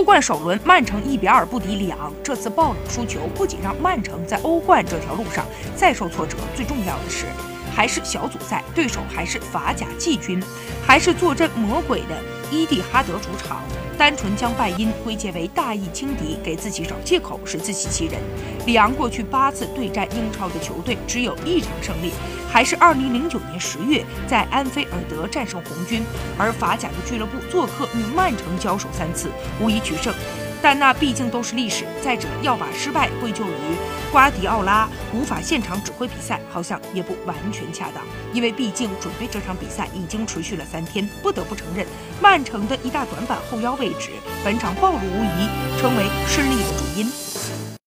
欧冠首轮，曼城一比二不敌里昂。这次爆冷输球不仅让曼城在欧冠这条路上再受挫折，最重要的是，还是小组赛对手还是法甲季军，还是坐镇魔鬼的伊蒂哈德主场。单纯将败因归结为大意轻敌，给自己找借口是自欺欺人。里昂过去八次对战英超的球队只有一场胜利，还是2009年十月在安菲尔德战胜红军。而法甲的俱乐部做客与曼城交手三次，无一取胜。但那毕竟都是历史。再者，要把失败归咎于瓜迪奥拉无法现场指挥比赛，好像也不完全恰当。因为毕竟准备这场比赛已经持续了三天。不得不承认，曼城的一大短板后腰位置，本场暴露无遗，成为失利的主因。